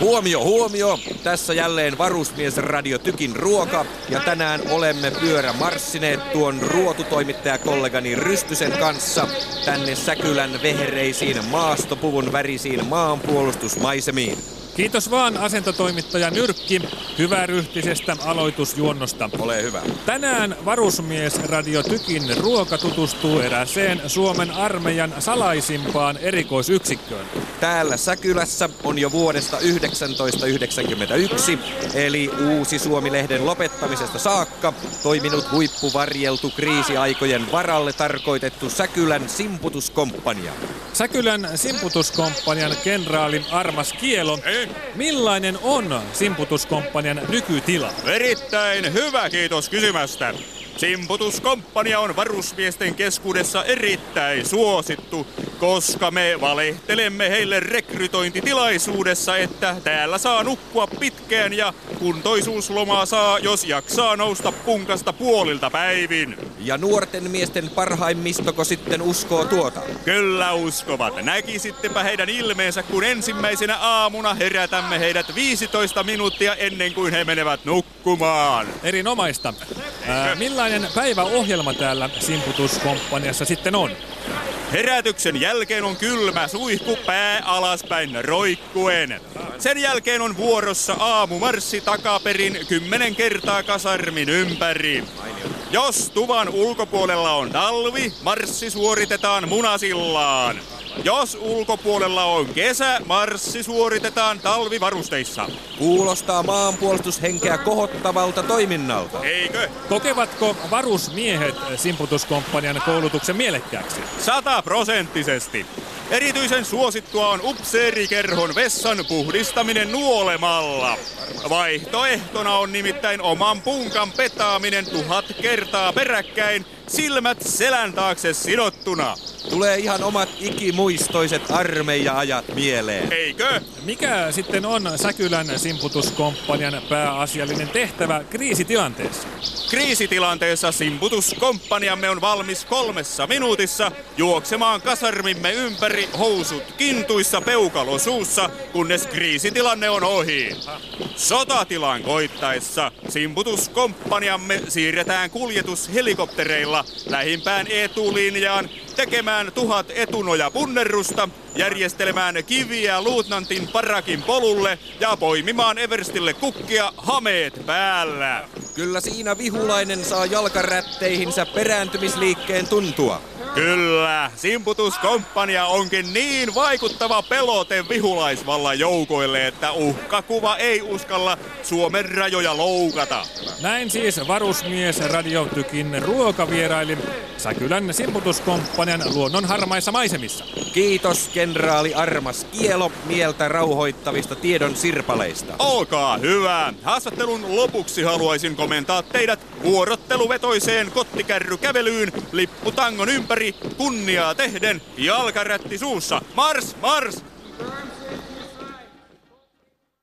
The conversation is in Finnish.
Huomio, huomio! Tässä jälleen varusmies Radio Tykin ruoka ja tänään olemme pyörä marssineet tuon ruotutoimittajakollegani Rystysen kanssa tänne Säkylän vehereisiin maastopuvun värisiin maanpuolustusmaisemiin. Kiitos vaan asentotoimittaja Nyrkki hyväryhtisestä aloitusjuonnosta. Ole hyvä. Tänään varusmies Radio Tykin ruoka tutustuu eräseen Suomen armeijan salaisimpaan erikoisyksikköön. Täällä Säkylässä on jo vuodesta 1991, eli Uusi Suomi-lehden lopettamisesta saakka, toiminut huippuvarjeltu kriisiaikojen varalle tarkoitettu Säkylän simputuskomppania. Säkylän simputuskomppanian kenraali Armas Kielo. Ei. Millainen on simputuskomppanian nykytila? Erittäin hyvä, kiitos kysymästä. Simputuskomppania on varusmiesten keskuudessa erittäin suosittu, koska me valehtelemme heille rekrytointitilaisuudessa, että täällä saa nukkua pitkään ja kuntoisuuslomaa saa, jos jaksaa nousta punkasta puolilta päivin. Ja nuorten miesten parhaimmistoko sitten uskoo tuota? Kyllä uskovat. Näkisittepä heidän ilmeensä, kun ensimmäisenä aamuna herätämme heidät 15 minuuttia ennen kuin he menevät nukkumaan. Erinomaista. Ää, millainen päiväohjelma täällä simputuskomppaniassa sitten on? Herätyksen jälkeen on kylmä suihku pää alaspäin roikkuen. Sen jälkeen on vuorossa aamumarssi takaperin kymmenen kertaa kasarmin ympäri. Jos tuvan ulkopuolella on talvi, marssi suoritetaan munasillaan. Jos ulkopuolella on kesä, marssi suoritetaan talvivarusteissa. Kuulostaa maanpuolustushenkeä kohottavalta toiminnalta. Eikö? Kokevatko varusmiehet simputuskomppanian koulutuksen mielekkääksi? Sataprosenttisesti. Erityisen suosittua on upseerikerhon vessan puhdistaminen nuolemalla. Vaihtoehtona on nimittäin oman punkan petaaminen tuhat kertaa peräkkäin, silmät selän taakse sidottuna. Tulee ihan omat ikimuistoiset armeija-ajat mieleen. Eikö? Mikä sitten on Säkylän simputuskomppanian pääasiallinen tehtävä kriisitilanteessa? Kriisitilanteessa simputuskomppaniamme on valmis kolmessa minuutissa juoksemaan kasarmimme ympäri housut kintuissa peukalo suussa, kunnes kriisitilanne on ohi. Sotatilan koittaessa simputuskomppaniamme siirretään kuljetushelikoptereilla lähimpään etulinjaan tekemään tuhat etunoja punnerrusta, järjestelemään kiviä luutnantin parakin polulle ja poimimaan Everstille kukkia hameet päällä. Kyllä siinä vihulainen saa jalkarätteihinsä perääntymisliikkeen tuntua. Kyllä, simputuskomppania onkin niin vaikuttava pelote vihulaisvallan joukoille, että uhkakuva ei uskalla Suomen rajoja loukata. Näin siis varusmies radiotykin ruokavieraili Säkylän simputuskomppanian luonnon harmaissa maisemissa. Kiitos kenraali Armas Kielo mieltä rauhoittavista tiedon sirpaleista. Olkaa hyvä. Haastattelun lopuksi haluaisin komentaa teidät vuorotteluvetoiseen kottikärrykävelyyn lipputangon ympäri Mari kunniaa tehden, jalkarätti suussa. Mars, mars!